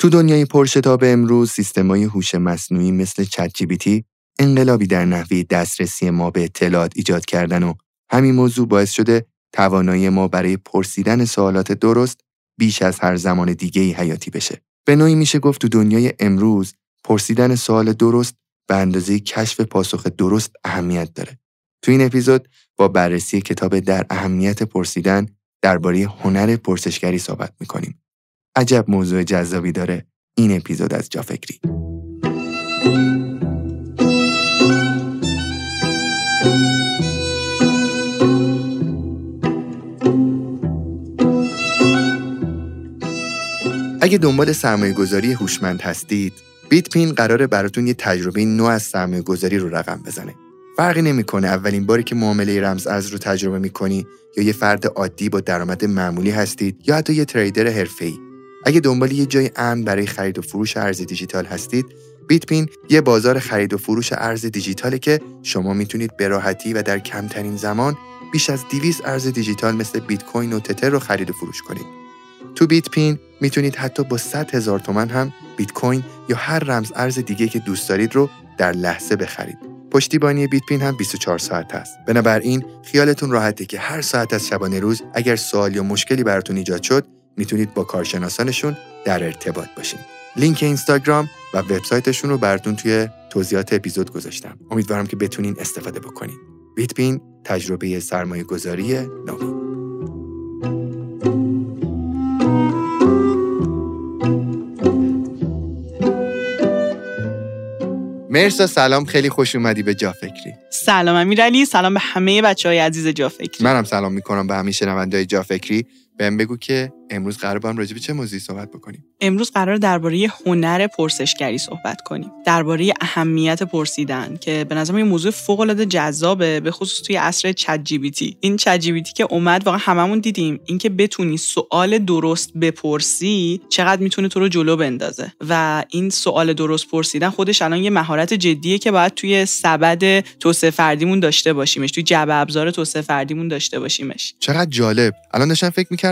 تو دنیای پرشتاب امروز سیستمای هوش مصنوعی مثل چت انقلابی در نحوه دسترسی ما به اطلاعات ایجاد کردن و همین موضوع باعث شده توانایی ما برای پرسیدن سوالات درست بیش از هر زمان دیگه ای حیاتی بشه. به نوعی میشه گفت تو دنیای امروز پرسیدن سوال درست به اندازه کشف پاسخ درست اهمیت داره. تو این اپیزود با بررسی کتاب در اهمیت پرسیدن درباره هنر پرسشگری صحبت می‌کنیم. عجب موضوع جذابی داره این اپیزود از جافکری. اگه دنبال سرمایه گذاری هوشمند هستید، بیت پین قراره براتون یه تجربه نو از سرمایه گذاری رو رقم بزنه. فرقی نمی‌کنه اولین باری که معامله رمز ارز رو تجربه می‌کنی یا یه فرد عادی با درآمد معمولی هستید یا حتی یه تریدر حرفه‌ای. اگه دنبال یه جای امن برای خرید و فروش ارز دیجیتال هستید، بیت پین یه بازار خرید و فروش ارز دیجیتاله که شما می‌تونید به راحتی و در کمترین زمان بیش از 200 ارز دیجیتال مثل بیت کوین و تتر رو خرید و فروش کنید. تو بیت پین می‌تونید حتی با 100 هزار تومن هم بیت کوین یا هر رمز ارز دیگه که دوست دارید رو در لحظه بخرید. پشتیبانی بیت پین هم 24 ساعت هست. بنابراین خیالتون راحته که هر ساعت از شبانه روز اگر سوال یا مشکلی براتون ایجاد شد می‌تونید با کارشناسانشون در ارتباط باشین. لینک اینستاگرام و وبسایتشون رو براتون توی توضیحات اپیزود گذاشتم. امیدوارم که بتونین استفاده بکنین. بیت پین تجربه سرمایه گذاری نوین. مرسا سلام خیلی خوش اومدی به جا فکری سلام امیرعلی سلام به همه بچه های عزیز جا فکری منم سلام می‌کنم به همه شنونده جا فکری بهم بگو که امروز قرار با هم راجع به چه موضوعی صحبت بکنیم؟ امروز قرار درباره هنر پرسشگری صحبت کنیم. درباره اهمیت پرسیدن که به نظرم این موضوع فوق العاده جذابه به خصوص توی عصر چت جی این چت جی که اومد واقعا هممون دیدیم. اینکه بتونی سوال درست بپرسی چقدر می‌تونه تو رو جلو بندازه. و این سوال درست پرسیدن خودش الان یه مهارت جدیه که باید توی سبد توسعه فردیمون داشته باشیمش توی جبه ابزار توسعه فردیمون داشته باشیمش. چقدر جالب. الان داشتم فکر می‌کردم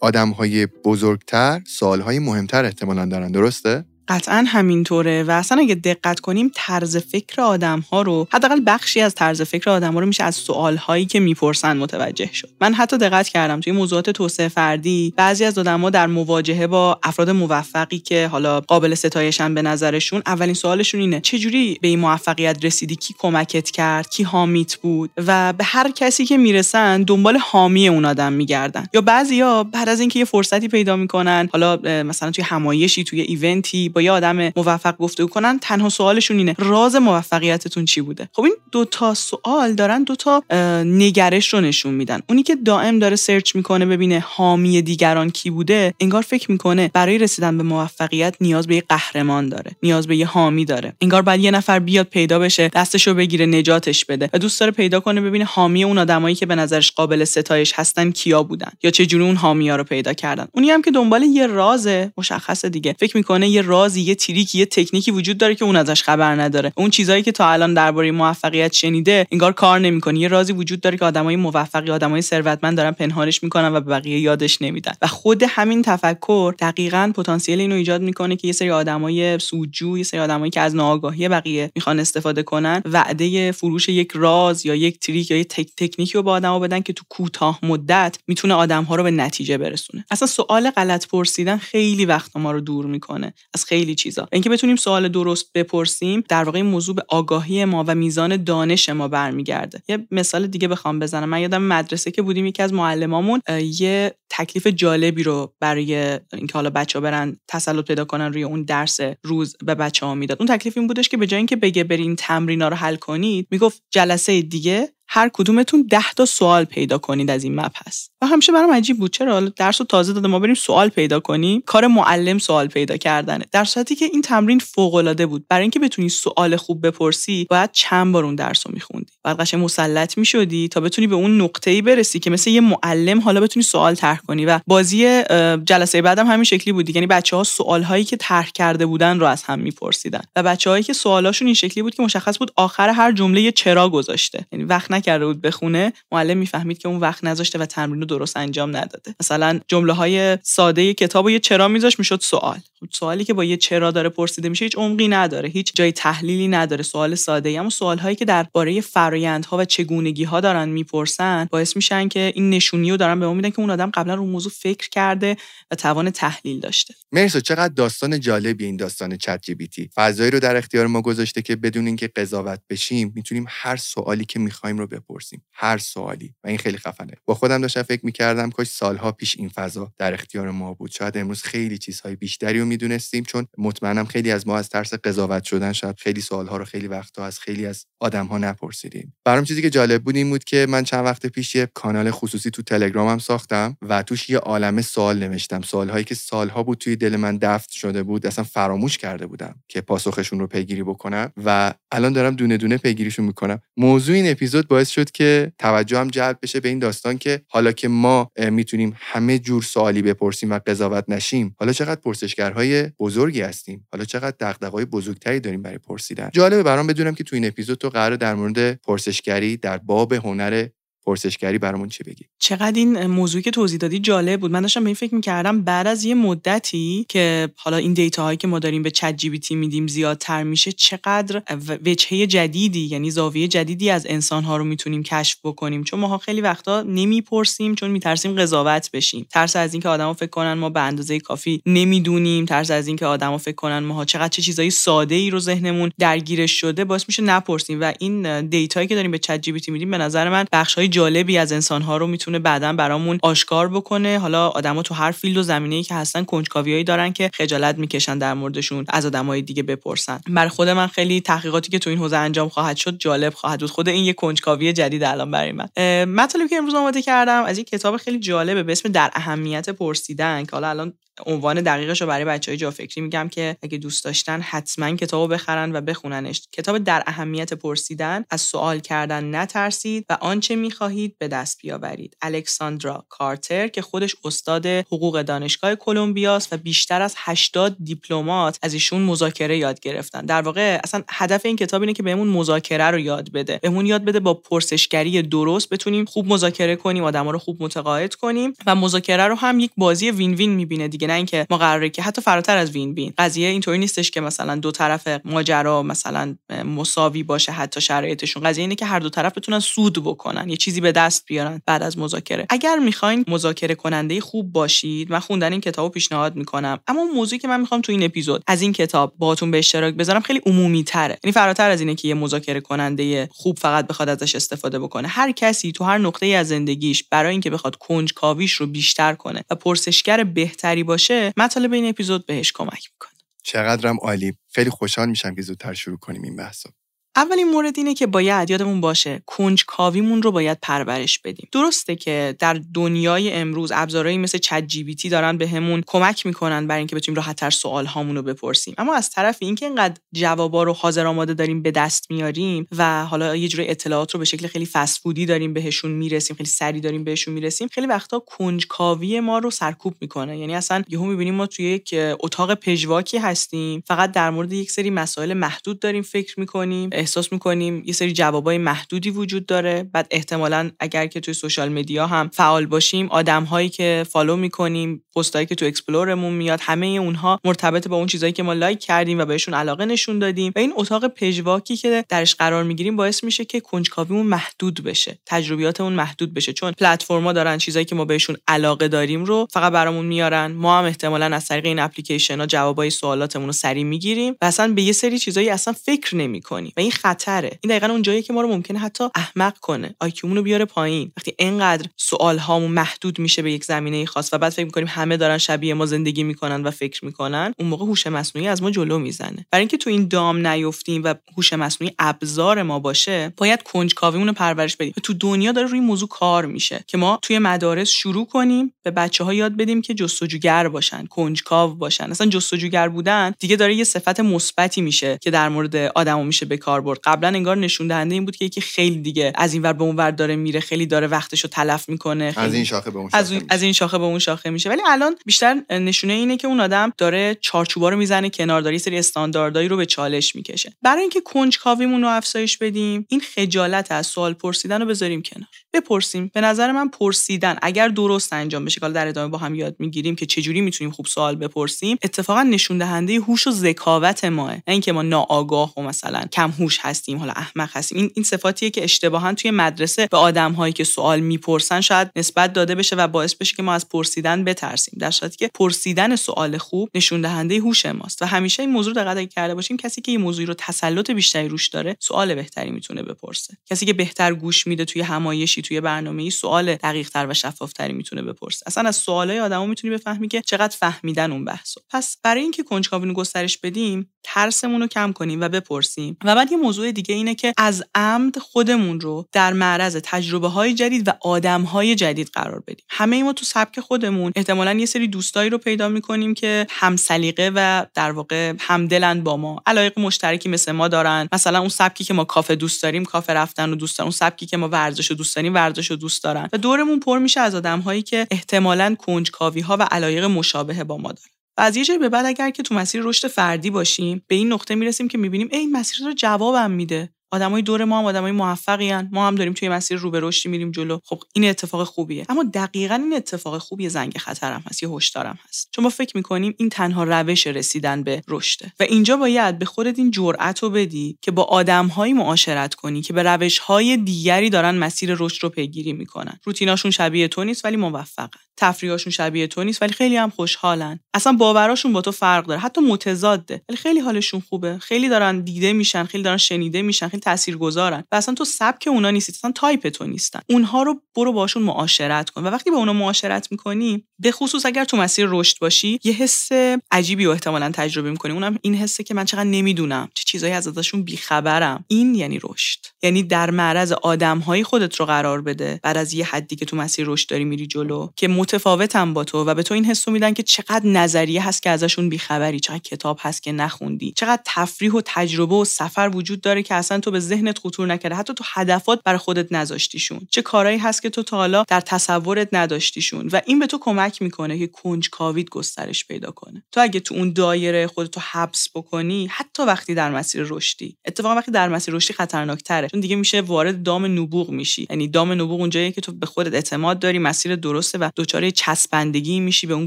آدم های بزرگتر سال های مهمتر احتمالا دارن درسته؟ قطعا همینطوره و اصلا اگه دقت کنیم طرز فکر آدم ها رو حداقل بخشی از طرز فکر آدم ها رو میشه از سوال هایی که می‌پرسن متوجه شد. من حتی دقت کردم توی موضوعات توسعه فردی بعضی از ها در مواجهه با افراد موفقی که حالا قابل ستایشن به نظرشون اولین سوالشون اینه چجوری به این موفقیت رسیدی؟ کی کمکت کرد؟ کی حامیت بود؟ و به هر کسی که می‌رسن دنبال حامی اون آدم میگردن. یا بعضیا بعد از اینکه یه فرصتی پیدا می‌کنن حالا مثلا توی همایشی توی ایونتی با یه آدم موفق گفتگو کنن تنها سوالشون اینه راز موفقیتتون چی بوده؟ خب این دو تا سوال دارن دو تا نگرش رو نشون میدن. اونی که دائم داره سرچ می‌کنه ببینه حامی دیگران کی بوده انگار فکر می‌کنه برای رسیدن به موفقیت نیاز به یه قهرمان داره نیاز به یه حامی داره. انگار باید یه نفر بیاد پیدا بشه دستشو بگیره نجاتش بده و دوست داره پیدا کنه ببینه حامی اون آدمایی که به نظرش قابل ستایش هستن کیا بودن یا چه جوری اون حامیا رو پیدا کردن. اونی هم که دنبال یه راز مشخص دیگه. فکر می‌کنه یه رازی یه تریکی یه تکنیکی وجود داره که اون ازش خبر نداره. اون چیزایی که تا الان درباره موفقیت شنیده انگار کار نمی‌کنه. یه رازی وجود داره که آدمای موفقی آدمای ثروتمند دارن پنهانش می‌کنن و به بقیه یادش نمیدن. و خود همین تفکر دقیقا پتانسیل اینو ایجاد می‌کنه که یه سری آدمای سودجو یه سری آدمایی که از ناآگاهی بقیه می‌خوان استفاده کنن وعده فروش یک راز یا یک تریک یا یک تک تکنیکی رو به آدما بدن که تو کوتاه مدت می‌تونه آدمها رو به نتیجه برسونه. اصلا سوال غلط پرسیدن خیلی وقت ما رو دور می‌کنه. از خیلی چیزا. اینکه بتونیم سوال درست بپرسیم در واقع موضوع به آگاهی ما و میزان دانش ما برمیگرده. یه مثال دیگه بخوام بزنم. من یادم مدرسه که بودیم یکی از معلمامون یه تکلیف جالبی رو برای اینکه حالا بچه ها برن تسلط پیدا کنن روی اون درس روز به بچه ها می‌داد. اون تکلیف این بودش که به جای اینکه بگه برین تمرینا رو حل کنید می‌گفت جلسه دیگه هر کدومتون ده تا سوال پیدا کنید از این مبحث و همیشه برام عجیب بود. چرا؟ حالا درس رو تازه داده ما بریم سوال پیدا کنیم. کار معلم سوال پیدا کردنه. در صورتی که این تمرین فوق العاده بود. برای اینکه بتونی سوال خوب بپرسی باید چند بار اون درس رو میخوندی. باید قشنگ مسلط می‌شدی تا بتونی به اون نقطه‌ای برسی که مثل یه معلم حالا بتونی سوال طرح کنی. و بازی جلسه بعدم همین شکلی بود یعنی بچه ها سوال هایی که طرح کرده بودن رو از هم میپرسیدن. و بچه هایی که سوالاشون این شکلی بود که مشخص بود آخر هر جمله چرا گذاشته. یعنی وقت نکرده بود بخونه معلم می‌فهمید که اون وقت نذاشته و تمرین رو درست انجام نداده. مثلا جمله های ساده کتاب و یه چرا میذاش می‌شد سوال. سوالی که با یه چرا داره پرسیده میشه هیچ عمقی نداره هیچ جای تحلیلی نداره سوال ساده اما سوال هایی که درباره فرایندها و چگونگی ها دارن می‌پرسن باعث میشن که این نشونی رو دارن به ما میدن که اون آدم قبلا رو موضوع فکر کرده و توان تحلیل داشته. مرسا چقدر داستان جالبی این داستان چت جی بی فضایی رو در اختیار ما گذاشته که بدون اینکه قضاوت بشیم می‌تونیم هر سوالی که می‌خوایم رو بپرسیم. هر سوالی. و این خیلی خفنه. با خودم داشتم فکر می‌کردم کاش سالها پیش این فضا در اختیار ما بود. شاید امروز خیلی چیزهای بیشتری رو می‌دونستیم چون مطمئنم خیلی از ما از ترس قضاوت شدن شاید خیلی سوالها رو خیلی وقتها از خیلی از آدمها نپرسیدیم. برام چیزی که جالب بود این بود که من چند وقت پیش یه کانال خصوصی تو تلگرامم ساختم و توش یه عالمه سوال نوشتم. سوالهایی که سالها بود توی دل من دفت شده بود اصلا فراموش کرده بودم که پاسخشون رو پیگیری بکنم. و الان دارم دونه دونه پیگیریشون می‌کنم. موضوع این اپیزود باعث شد که توجهم جلب بشه به این داستان که حالا که ما می‌تونیم همه جور سوالی بپرسیم و قضاوت نشیم حالا چقدر پرسشگرهای بزرگی هستیم؟ حالا چقدر دغدغه‌های بزرگتری داریم برای پرسیدن؟ جالبه برام بدونم که تو این اپیزود تو قرار در مورد پرسشگری در باب هنر پرسشگری برامون چی بگی؟ چقدر این موضوعی که توضیح دادی جالب بود. من داشتم به این فکر می‌کردم بعد از یه مدتی که حالا این دیتا هایی که ما داریم به چت جی بی میدیم زیادتر میشه چقدر وجهه جدیدی یعنی زاویه جدیدی از انسان ها رو می‌تونیم کشف بکنیم. چون ماها خیلی وقتا نمی‌پرسیم چون میترسیم قضاوت بشیم. ترس از اینکه آدما فکر کنن ما به اندازه کافی نمی‌دونیم. ترس از اینکه آدما فکر کنن ما چقدر چه چیزای ساده ای رو ذهنمون درگیرش شده باعث میشه نپرسیم. و این data یی که داریم به ChatGPT میدیم به نظر من بخش جالبی از انسانها رو می‌تونه بعدا برامون آشکار بکنه. حالا آدما تو هر field و زمینه‌ای که هستن کنجکاویایی دارن که خجالت می‌کشن در موردشون از آدمای دیگه بپرسن. برای خود من خیلی تحقیقاتی که تو این حوزه انجام خواهد شد جالب خواهد بود. خود این یه کنجکاوی جدید الان برای من. مطلبی که امروز آماده کردم از این کتاب خیلی جالبه به اسم در اهمیت پرسیدن که حالا الان عنوان دقیقش رو برای بچه های جا فکری میگم که اگه دوست داشتن حتما کتابو بخرن و بخوننش. کتاب در اهمیت پرسیدن از سوال کردن نترسید و آنچه می‌خواهید به دست بیاورید. الکساندرا کارتر که خودش استاد حقوق دانشگاه کلمبیاست و بیشتر از 80 دیپلمات از ایشون مذاکره یاد گرفتن. در واقع اصلا هدف این کتاب اینه که بهمون مذاکره رو یاد بده. بهمون یاد بده با پرسشگری درست بتونیم خوب مذاکره کنیم آدما رو خوب متقاعد کنیم و مذاکره رو هم یک بازی وین وین می‌بینه نه اینکه ما قراره که حتی فراتر از وین وین. قضیه اینطوری نیستش که مثلا دو طرف ماجرا مثلا مساوی باشه حتی شرایطشون. قضیه اینه که هر دو طرف بتونن سود بکنن یه چیزی به دست بیارن بعد از مذاکره. اگر می‌خواین مذاکره کننده خوب باشید من خوندن این کتابو پیشنهاد می‌کنم. اما موضوعی که من می‌خوام تو این اپیزود از این کتاب باهاتون به اشتراک بذارم خیلی عمومی تره یعنی فراتر از اینه که یه مذاکره کننده خوب فقط بخواد ازش استفاده بکنه. هر کسی تو هر نقطه از زندگیش برای اینکه بخواد کنجکاویش رو بیشتر کنه و پرسشگر بهتری باشه مطالب این اپیزود بهش کمک می‌کنه. چقدرم عالی. خیلی خوشحال میشم که زودتر شروع کنیم این بحثو. اولین مورد اینه که باید یادمون باشه کنجکاویمون رو باید پرورش بدیم. درسته که در دنیای امروز ابزارهایی مثل چت جی بی تی دارن بهمون به کمک می‌کنن برای اینکه بتونیم راحتتر سوال هامون رو بپرسیم. اما از طرف اینکه اینقدر جوابا رو حاضر آماده داریم به دست میاریم و حالا یه جوری اطلاعات رو به شکل خیلی فسفودی داریم بهشون می‌رسیم خیلی سری داریم بهشون می‌رسیم خیلی وقتا کنجکاوی ما رو سرکوب می‌کنه. یعنی اصلا یهو می‌بینیم ما توی یک اتاق پژواکی هستیم فقط در مورد یک سری مسائل محدود داریم فکر می‌کنیم احساس می‌کنیم یه سری جوابای محدودی وجود داره. بعد احتمالا اگر که توی social media هم فعال باشیم آدم هایی که follow می‌کنیم پستایی که تو explore مون میاد همه اونها مرتبط با اون چیزایی که ما like کردیم و بهشون علاقه نشون دادیم. و این اتاق پژواکی که درش قرار می‌گیریم باعث میشه که کنجکاویمون محدود بشه تجربیاتمون محدود بشه. چون پلتفرما دارن چیزایی که ما بهشون علاقه داریم رو فقط برامون میارن. ما هم احتمالا از طریق این اپلیکیشن ها جوابای سوالاتمون رو سریع می‌گیریم و اصلا به یه سری چیزایی اصلا فکر نمی‌کنیم. و خطره. این دقیقا اون جایی که ما رو ممکنه حتی احمق کنه. IQ مون رو بیاره پایین. وقتی اینقدر سوال هامون محدود میشه به یک زمینه خاص و بعد فکر می‌کنیم همه دارن شبیه ما زندگی می‌کنن و فکر می‌کنن اون موقع هوش مصنوعی از ما جلو می‌زنه. برای اینکه تو این دام نیفتیم و هوش مصنوعی ابزار ما باشه باید کنجکاویمون رو پرورش بدیم. تو دنیا داره روی موضوع کار میشه که ما توی مدارس شروع کنیم به بچه ها یاد بدیم که جستجوگر باشن کنجکاو باشن. اصلا جستجوگر بودن دیگه داره یه صفت مثبتی میشه که در مورد آدمو میشه به کار برد قبلا انگار نشون دهنده این بود که یکی خیلی دیگه از این ور به اون ور داره میره خیلی داره وقتشو تلف می‌کنه. از این شاخه به اون شاخه از, از این شاخه به اون شاخه میشه. ولی الان بیشتر نشونه اینه که اون آدم داره چارچوبا رو می‌زنه کنار داره سری استانداردهایی رو به چالش می‌کشه. برای اینکه کنجکاویمون رو افزایش بدیم این خجالت از سوال پرسیدن رو بذاریم کنار. بپرسیم. به نظر من پرسیدن. اگر درست انجام بشه حالا در ادامه با هم یاد می‌گیریم که چجوری می‌تونیم خوب سوال بپرسیم اتفاقا نشون دهنده هوش و ذکاوت ماه. نه اینکه ما ناآگاه و مثلا کم هوش هستیم حالا احمق هستیم. این این صفاتیه که اشتباها توی مدرسه به آدم هایی که سوال می‌پرسن شاید نسبت داده بشه و باعث بشه که ما از پرسیدن بترسیم. در صورتی که پرسیدن سوال خوب نشون دهنده هوش ماست و همیشه این موضوع دقت کرده باشیم کسی که این موضوع رو تسلط بیشتری روش داره سوال بهتری می‌تونه بپرسه. کسی که بهتر گوش میده توی همایشی توی برنامه‌ای سوال دقیق‌تر و شفافتری می‌تونه بپرسه. اصلا از سوالای آدمو می‌تونی بفهمی که چقدر فهمیدن اون بحثو. پس برای اینکه کنجکاوی گسترش بدیم ترسمون رو کم کنیم و بپرسیم. و بعد یه موضوع دیگه اینه که از عمد خودمون رو در معرض تجربه های جدید و آدم های جدید قرار بدیم. همه ما تو سبک خودمون احتمالا یه سری دوستایی رو پیدا می‌کنیم که هم سلیقه و در واقع همدلند با ما. علایق مشترکی مثل ما دارن. مثلا اون سبکی که ما کافه دوست داریم کافه رفتن رو دوست دارن. اون سبکی که ما ورزش رو دوست داریم ورزش رو دوست دارن. و دورمون پر میشه از آدم هایی که احتمالا کنجکاوی ها و علایق مشابه با ما دارن. و از یه جایی به بعد اگر که تو مسیر رشد فردی باشیم به این نقطه می‌رسیم که می‌بینیم این مسیر رو جوابم میده. آدمای دور ما هم آدمای موفقی ما هم داریم توی مسیر رو به رشدی میریم جلو. خب این اتفاق خوبیه. اما دقیقا این اتفاق خوبیه زنگ خطرم هست یه هشدارم هست. چون ما فکر می‌کنیم این تنها روش رسیدن به رشده. و اینجا باید به خودت این جرأت رو بدی که با آدمهایی معاشرت کنی که به روشهای دیگری دارن مسیر رشد رو پیگیری می‌کنن. روتیناشون شبیه تو نیست ولی موفقن. تفریحاشون شبیه تو نیست ولی خیلی هم خوشحالن. اصلا باوراشون با تو فرق داره. حتی متضاده ولی خیلی حالشون خوبه. خیلی دارن دیده میشن خیلی دارن شنیده میشن تاثیرگذارن و اصلا تو سبک اونا نیستی اصلا تایپ تو نیستن. اونها رو برو باشون معاشرت کن. و وقتی با اونا معاشرت می‌کنی به خصوص اگر تو مسیر رشد باشی یه حس عجیبی رو احتمالا تجربه می‌کنی. اونم این حسه که من چقدر نمی‌دونم چه چیزایی از ازشون بیخبرم. این یعنی رشد. یعنی در معرض آدمهایی خودت رو قرار بده. بعد از یه حدی که تو مسیر رشد داری میری جلو که متفاوتم با تو و به تو این حسو میدن که چقدر نظریه هست که ازشون بیخبری چقدر کتاب هست که نخوندی چقدر تفریح و تجربه و سفر وجود داره که اصلا تو به ذهنت خطور نکرده. حتی تو هدفات برای خودت نذاشتیشون. چه کارهایی هست که تو تا حالا در تصورت نداشتیشون و این به تو کمک می‌کنه که کنجکاویت گسترش پیدا کنه. تو اگه تو اون دایره خودتو حبس بکنی حتی وقتی در مسیر رشدی. اتفاقا وقتی در مسیر رشدی خطرناکتره. چون دیگه میشه وارد دام نبوغ میشی. یعنی دام نبوغ اونجاییه که تو به خودت اعتماد داری مسیر درسته و دچار چسبندگی میشی به اون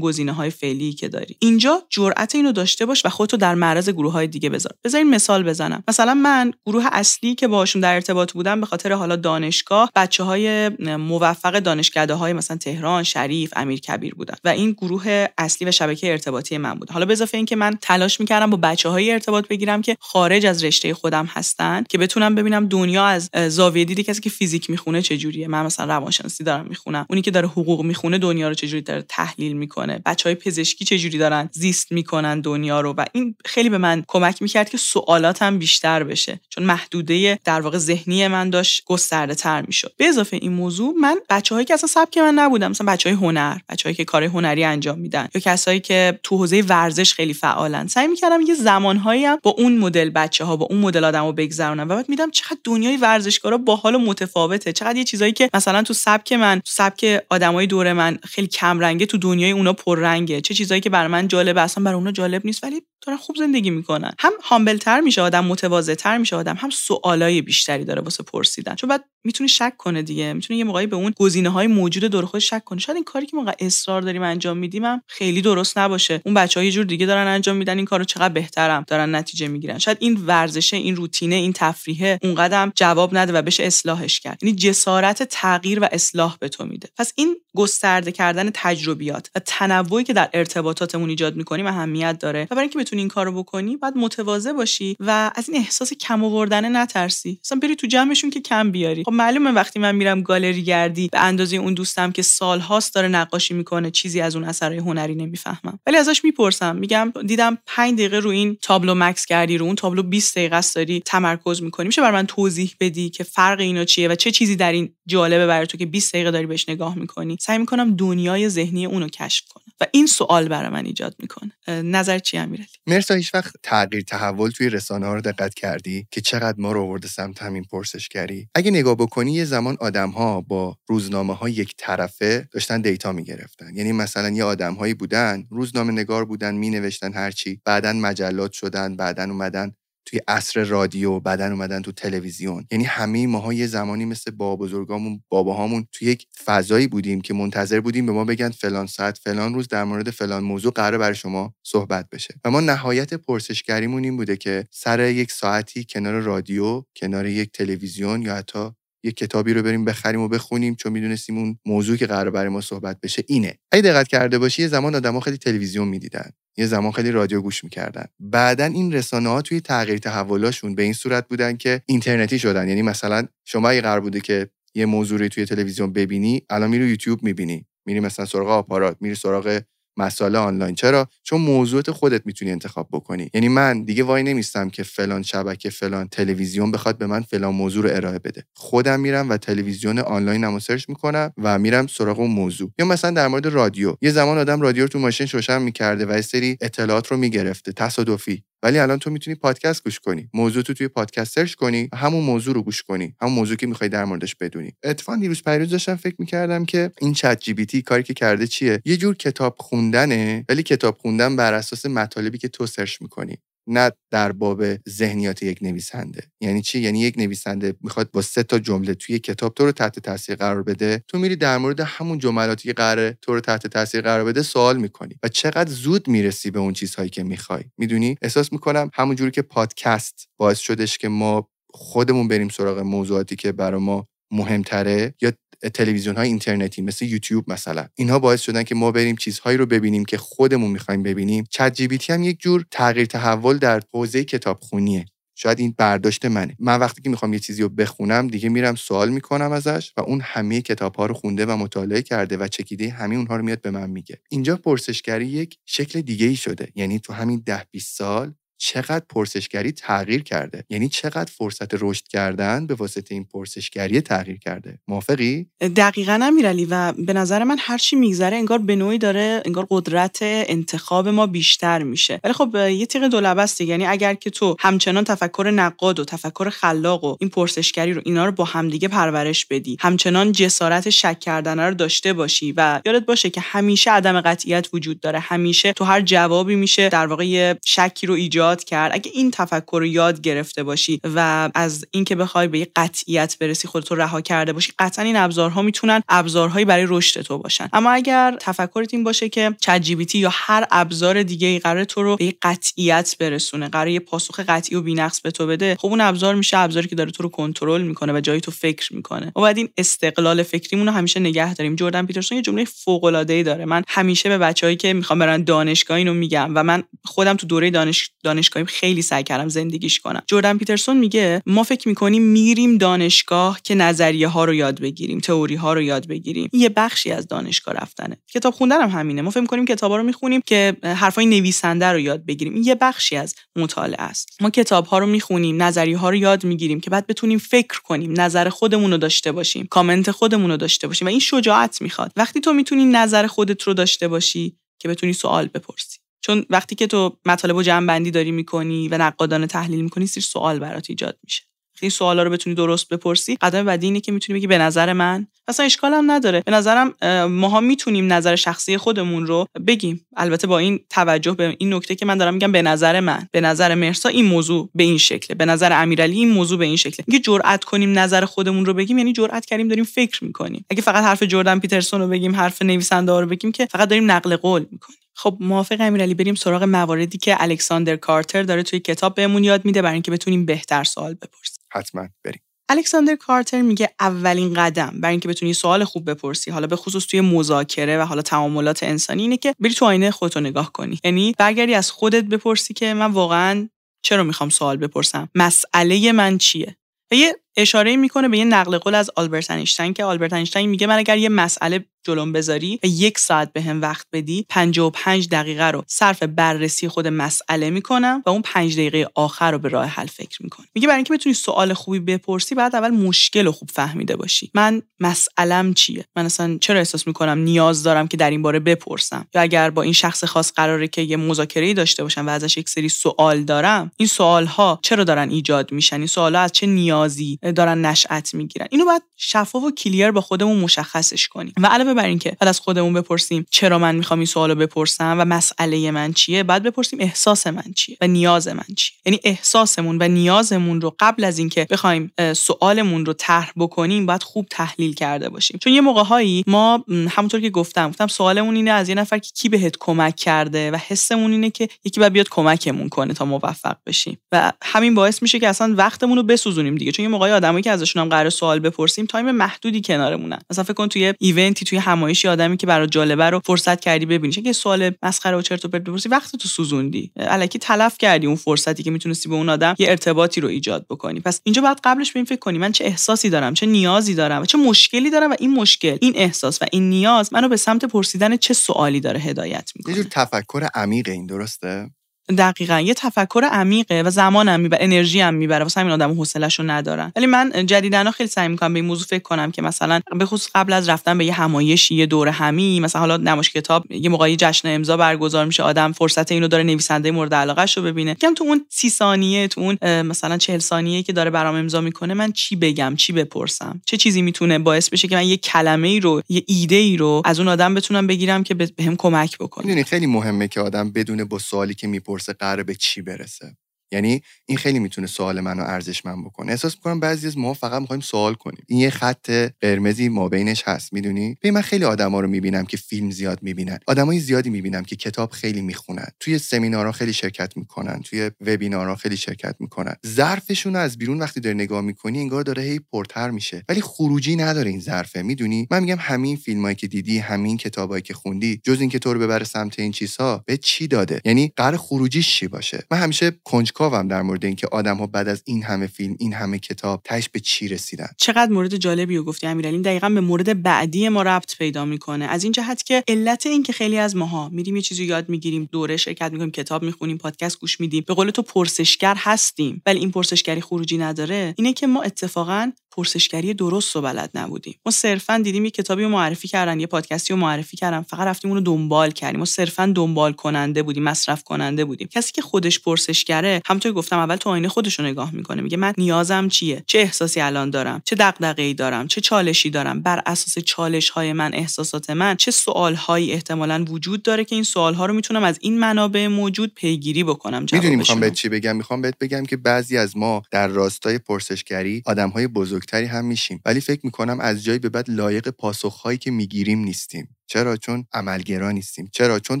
گزینه های فعلی که داری. اینجا جرأت اینو داشته باش و خودتو در معرض گروه های دیگه بذار. بذارین مثال بزنم. مثلا من گروه اصلی که باشون در ارتباط بودم به خاطر حالا دانشگاه بچه های موفق دانشکده های مثلا تهران شریف امیر کبیر بودن و این گروه اصلی و شبکه ارتباطی من بود. حالا به اضافه اینکه من تلاش می‌کردم با بچه های ارتباط بگیرم که خارج از رشته خودم هستن که بتونم ببینم دنیا از زاویه دیدی کسی که فیزیک می‌خونه چجوریه. من مثلا روانشناسی دارم می‌خونم. اونی که داره حقوق می‌خونه دنیا رو چجوری داره تحلیل می‌کنه. بچه های پزشکی چجوری دارن زیست می‌کنن دنیا رو و این خیلی به من کمک می‌کرد که سوالاتم بیشتر بشه. چون محدوده در واقع ذهنی من داشت گسترده تر می‌شد. به اضافه این موضوع من بچههایی که اصلا سبک من نبودم مثلا بچه های هنر بچههایی که کار هنری انجام میدن یا کسایی که تو حوزه ورزش خیلی فعالن سعی می‌کردم یه زمانهایی هم با اون مدل بچه ها با اون مدل آدمو بگذرونم و بعد میدم چقدر دنیای ورزشکارا باحال و متفاوته چقدر یه چیزایی که مثلا تو سبک من تو سبک آدمای دور من خیلی کم رنگه تو دنیای اونا پررنگه چه چیزایی که برای من جالبه اصلا برای اونا جالب نیست ولی دارن خوب زندگی می‌کنن. هم هامبل تر میشه آدم متواضع تر میشه آدم هم سوالای بیشتری داره واسه پرسیدن. چون بعد می‌تونه شک کنه دیگه. می‌تونه یه موقعی به اون گزینه های موجود دور خود شک کنه شاید این کاری که ما اصرار داریم انجام میدیم هم خیلی درست نباشه. اون بچه یه جور دیگه دارن انجام میدن. این کارو چقدر بهترم دارن نتیجه می‌گیرن. شاید این ورزشه این روتینه این تفریحه اون قدم جواب نده و بشه اصلاحش کرد. یعنی جسارت تغییر و اصلاح به تو میده. پس این گسترده کردن تجربیات و تنوعی که در ارتباطاتمون ایجاد می‌کنیم اهمیت داره. و برای بتونی این کارو بکنی باید متواضع باشی و از این احساس کم آوردن نترسی. مثلا بری تو جمعشون که کم بیاری. خب معلومه وقتی من میرم گالری گردی به اندازه اون دوستم که سالهاست داره نقاشی می‌کنه چیزی از اون اثرهای هنری نمی‌فهمم. ولی ازش می‌پرسم. میگم دیدم 5 دقیقه رو این تابلو مکس کردی رو اون تابلو 20 دقیقه است داری تمرکز می‌کنی. میشه بر من توضیح بدی که فرق اینا چیه و چه چیزی در این جالبه برای تو که 20 دقیقه داری بهش نگاه می‌کنی؟ سعی می‌کنم دنیای ذهنی اونو کشف کنم. و این سوال برای من ایجاد می‌کنه. نظر چی امیرعلی؟ مرسا هیچ وقت تغییر تحول توی رسانه ها رو دقت کردی که چقدر ما رو آورده سمت همین پرسشگری اگه نگاه بکنی یه زمان آدم ها با روزنامه ها یک طرفه داشتن دیتا می‌گرفتن. یعنی مثلا یه آدم هایی بودن روزنامه نگار بودن می نوشتن هرچی بعدا مجلات شدن بعدا اومدن توی عصر رادیو بعدن اومدن تو تلویزیون. یعنی همه ماها یه زمانی مثل با بزرگامون باباهامون تو یک فضایی بودیم که منتظر بودیم به ما بگن فلان ساعت فلان روز در مورد فلان موضوع قرار برای شما صحبت بشه. و ما نهایت پرسشگریمون این بوده که سر یک ساعتی کنار رادیو کنار یک تلویزیون یا حتی یک کتابی رو بریم بخریم و بخونیم چون می‌دونستیم اون موضوع که قرار برای ما صحبت بشه اینه. اگه دقت کرده باشی یه زمان آدما خیلی تلویزیون می‌دیدن. یه زمان خیلی رادیو گوش می‌کردن. بعدا این رسانه ها توی تغییر تحولاشون به این صورت بودن که اینترنتی شدن. یعنی مثلا شما اگه قرار بوده که یه موضوعی توی تلویزیون ببینی الان میری یوتیوب می‌بینی. میری مثلا سراغ آپارات میری سراغ مسائل آنلاین. چرا؟ چون موضوعات خودت می‌تونی انتخاب بکنی. یعنی من دیگه وای نمیستم که فلان شبکه فلان تلویزیون بخواد به من فلان موضوع رو ارائه بده. خودم میرم و تلویزیون آنلاین هم search می‌کنم و میرم سراغ اون موضوع. یا مثلا در مورد رادیو. یه زمان آدم رادیو رو تو ماشین روشن می‌کرده و یه سری اطلاعات رو می‌گرفته. تصادفی. ولی الان تو می‌تونی پادکست گوش کنی. موضوع تو توی پادکست search کنی همون موضوع رو گوش کنی. همون موضوع که می‌خوای در موردش بدونی. اتفاقا دیروز پریروز داشتم فکر می‌کردم که این چت جی بی تی کاری که کرده چیه؟ یه جور کتاب خوندنه ولی کتاب خوندن بر اساس مطالبی که تو سرچ می‌کنی. نه در باب ذهنیات یک نویسنده. یعنی چی؟ یعنی یک نویسنده می‌خواد با سه تا جمله توی کتاب تو رو تحت تاثیر قرار بده. تو میری در مورد همون جملاتی که قراره تو رو تحت تاثیر قرار بده سوال می‌کنی و چقدر زود می‌رسی به اون چیزهایی که می‌خوای. می‌دونی؟ احساس می‌کنم همونجوری که پادکست باعث شدش که ما خودمون بریم سراغ موضوعاتی که برای ما مهمتره یا تلویزیون های اینترنتی مثل یوتیوب مثلا. اینها باعث شدن که ما بریم چیزهایی رو ببینیم که خودمون می‌خوایم ببینیم. چت جی هم یک جور تغییر تحول در حوزه کتابخونیه. شاید این برداشت منه. من وقتی که می‌خوام یه چیزی رو بخونم دیگه میرم سوال می‌کنم ازش و اون همه کتاب ها رو خونده و مطالعه کرده و چکیده همه اونها رو میاد به من میگه. اینجا پرسشگری یک شکل دیگه ای شده. یعنی تو همین ده 20 سال چقدر پرسشگری تغییر کرده. یعنی چقدر فرصت رشد کردن به واسطه این پرسشگری تغییر کرده. موافقی؟ دقیقا امیرعلی و به نظر من هر چی میگذره انگار به نوعی داره انگار قدرت انتخاب ما بیشتر میشه. ولی خب یه تیغ است یعنی اگر که تو همچنان تفکر نقاد و تفکر خلاق و این پرسشگری رو اینا رو با همدیگه پرورش بدی همچنان جسارت شک کردن رو داشته باشی و یادت باشه که همیشه عدم قطعیت وجود داره. همیشه تو هر جوابی میشه در واقع یه شکی رو ایجاد کرد. اگه این تفکر رو یاد گرفته باشی و از اینکه بخوای به یه قطعیت برسی خودتو رها کرده باشی قطعا این ابزارها می‌تونن ابزارهایی برای رشد تو باشن. اما اگر تفکرت این باشه که چت یا هر ابزار دیگه ای قرار تو رو به یه قطعیت برسونه قرار یه پاسخ قطعی و بی‌نقص به تو بده خب اون ابزار میشه ابزاری که داره تو رو کنترل می‌کنه و جایی تو فکر می‌کنه. و بعد این استقلال فکریمون رو همیشه نگه داریم. جردن پیترسون یه جمله فوق العاده ای داره. من همیشه به بچههایی که می‌خوام برن دانشگاه اینو میگم و من خودم تو دوره دانش دانشگاهی خیلی سعی کردم زندگیش کنم. جردن پیترسون میگه ما فکر می‌کنیم میریم دانشگاه که نظریه ها رو یاد بگیریم تئوری ها رو یاد بگیریم. یه بخشی از دانشگاه رفتنه. کتاب خوندن هم همینه. ما فکر می‌کنیم کتابا رو می‌خونیم که حرفای نویسنده رو یاد بگیریم. این یه بخشی از مطالعه است. ما کتاب ها رو می‌خونیم نظریه ها رو یاد می‌گیریم که بعد بتونیم فکر کنیم نظر خودمون رو داشته باشیم کامنت خودمون رو داشته باشیم و این شجاعت می‌خواد. وقتی تو می‌تونی نظر خودت رو داشته باشی که بتونی سوال بپرسی. چون وقتی که تو مطالب و جمع بندی داری می‌کنی و نقادانه تحلیل می‌کنی سیر سوال برات ایجاد میشه. این سوالا رو بتونی درست بپرسی قدم بعدی اینه که می‌تونی بگی به نظر من اصلا اشکال هم نداره. به نظرم ماها می‌تونیم نظر شخصی خودمون رو بگیم. البته با این توجه به این نکته که من دارم میگم به نظر من به نظر مرسا این موضوع به این شکله. به نظر امیرعلی این موضوع به این شکله. اینکه جرأت کنیم نظر خودمون رو بگیم یعنی جرأت کردیم داریم فکر می‌کنیم. اگه فقط حرف جردن پیترسون رو بگیم حرف نویسنده رو بگیم که فقط داریم نقل قول می‌کنیم. خب موافق امیرعلی بریم سراغ مواردی که الکساندر کارتر داره توی کتاب بهمون یاد میده برای اینکه بتونیم بهتر سوال بپرسیم. حتما بریم. الکساندر کارتر میگه اولین قدم برای اینکه بتونی سوال خوب بپرسی حالا به خصوص توی مذاکره و حالا تعاملات انسانی اینه که بری تو آینه خودتو نگاه کنی. یعنی برگردی از خودت بپرسی که من واقعا چرا می‌خوام سوال بپرسم؟ مسئله من چیه؟ و یه اشاره می‌کنه به یه نقل قول از آلبرت انیشتین که آلبرت انیشتین میگه من اگر یه مسئله جلوم بذاری و یک ساعت به هم وقت بدی 55 دقیقه رو صرف بررسی خود مسئله می‌کنم و اون 5 دقیقه آخر رو به راه حل فکر می‌کنم. میگه برای اینکه بتونی سوال خوبی بپرسی بعد اول مشکل رو خوب فهمیده باشی. من مسئلم چیه؟ من اصلا چرا احساس می‌کنم نیاز دارم که در این باره بپرسم؟ یا اگر با این شخص خاص قراره که یه مذاکره داشته باشم و ازش یک سری سوال دارم این سوال ها چرا دارن ایجاد میشن؟ این سوال ها از چه نیازی دارن نشأت می‌گیرن. اینو باید شفاف و clear با خودمون مشخصش کنیم. و علاوه بر اینکه بعد از خودمون بپرسیم چرا من می‌خوام این سوالو بپرسم و مسئله من چیه بعد بپرسیم احساس من چیه و نیاز من چیه. یعنی احساسمون و نیازمون رو قبل از اینکه بخوایم سوالمون رو طرح بکنیم باید خوب تحلیل کرده باشیم. چون یه موقعهایی ما همونطور که گفتم گفتم سوالمون اینه از یه نفر که کی بهت کمک کرده و حسمون اینه که یکی باید بیاد کمکمون کنه تا موفق بشیم. و همین باعث میشه که اصلا وقتمون رو بسوزونیم دیگه. چون یه موقعی آدمایی که ازشون هم قرار سوال بپرسیم time محدودی کنارمونن. مثلا فکر کن توی event ی توی همایشی آدمی که برات جالبه رو فرصت کردی ببینی. که سوال مسخره و چرت و پرت بپرسی وقت تو سوزوندی. الکی تلف کردی اون فرصتی که می‌تونستی به اون آدم یه ارتباطی رو ایجاد بکنی. پس اینجا باید قبلش به این فکر کنی من چه احساسی دارم چه نیازی دارم و چه مشکلی دارم و این مشکل این احساس و این نیاز منو به سمت پرسیدن چه سوالی داره هدایت می‌کنه یه جور تفکر عمیق این درسته؟ دقیقا. یه تفکر عمیقه و زمانم می‌بره انرژی هم می‌بره. واسه همین آدم حوصله‌شو ندارن. ولی من جدیدنا خیلی سعی می‌کنم به این موضوع فکر کنم که مثلا به خصوص قبل از رفتن به یه همایشی یه دور همی مثلا حالا نمایش کتاب یه موقعی جشن امضا برگزار میشه آدم فرصت اینو داره نویسنده مورد علاقه رو ببینه. کم تو اون سی ثانیه تو اون مثلا 40 ثانیه که داره برام امضا می‌کنه من چی بگم؟ چی بپرسم؟ چه چیزی می‌تونه باعث بشه که من یه کلمه ای رو یه ایده ای رو از اون آدم بتونم بگیرم که بهم کمک بکنه؟ خیلی مهمه که آدم بدونه با سوالی که می‌پرسه قراره به چی برسه. یعنی این خیلی می‌تونه سوال منو ارزشمند بکنه. احساس می‌کنم بعضی از ما فقط می‌خوایم سوال کنیم. این یه خط قرمزی ما بینش هست می‌دونی؟ به من خیلی آدما رو می‌بینم که فیلم زیاد می‌بینن. آدمای زیادی می‌بینم که کتاب خیلی می‌خونن. توی سمینارها خیلی شرکت می‌کنن. توی وبینارها خیلی شرکت می‌کنن. ظرفشون از بیرون وقتی داره نگاه می‌کنی انگار داره هی پرتر میشه. ولی خروجی نداره این ظرفه می‌دونی؟ من میگم همین فیلمایی که دیدی همین کتابایی که خوندی جز اینکه تو رو ببره سمت این چیزها به چی داده؟ یعنی قرار خروجیش چی باشه؟ من همیشه کنجکاوم در مورد اینکه آدم ها بعد از این همه فیلم این همه کتاب تش به چی رسیدن. چقدر مورد جالبی رو گفتی امیرعلی. دقیقا به مورد بعدی ما ربط پیدا می‌کنه. از این جهت که علت این که خیلی از ماها میریم یه چیزی یاد می‌گیریم دوره شرکت می‌کنیم کتاب می‌خونیم پادکست گوش میدیم به قول تو پرسشگر هستیم ولی این پرسشگری خروجی نداره. اینه که ما اتفاقا پرسشگری درست و بلد نبودیم. ما صرفا دیدیم یه کتابی رو معرفی کردن یه پادکستی رو معرفی کردن. فقط رفتیم اون رو دنبال کردیم. ما صرفا دنبال کننده بودیم مصرف کننده بودیم. کسی که خودش پرسشگره همونطور گفتم اول تو آینه خودش رو نگاه می‌کنه. میگه من نیازم چیه؟ چه احساسی الان دارم؟ چه دغدغه‌ای دارم؟ چه چالشی دارم؟ بر اساس چالش های من احساسات من چه سوال هایی احتمالا وجود داره که این سوال ها رو می‌تونم از این منابع موجود پیگیری بکنم؟ می‌دونی می‌خوام بهت چی بگم؟ می‌خوام بهت بگم که بعضی از ما در راستای پرسشگری آدم های بزرگتری هم میشیم. ولی فکر می‌کنم از جایی به بعد لایق پاسخهایی که می‌گیریم نیستیم. چرا؟ چون عملگرا نیستیم. چرا؟ چون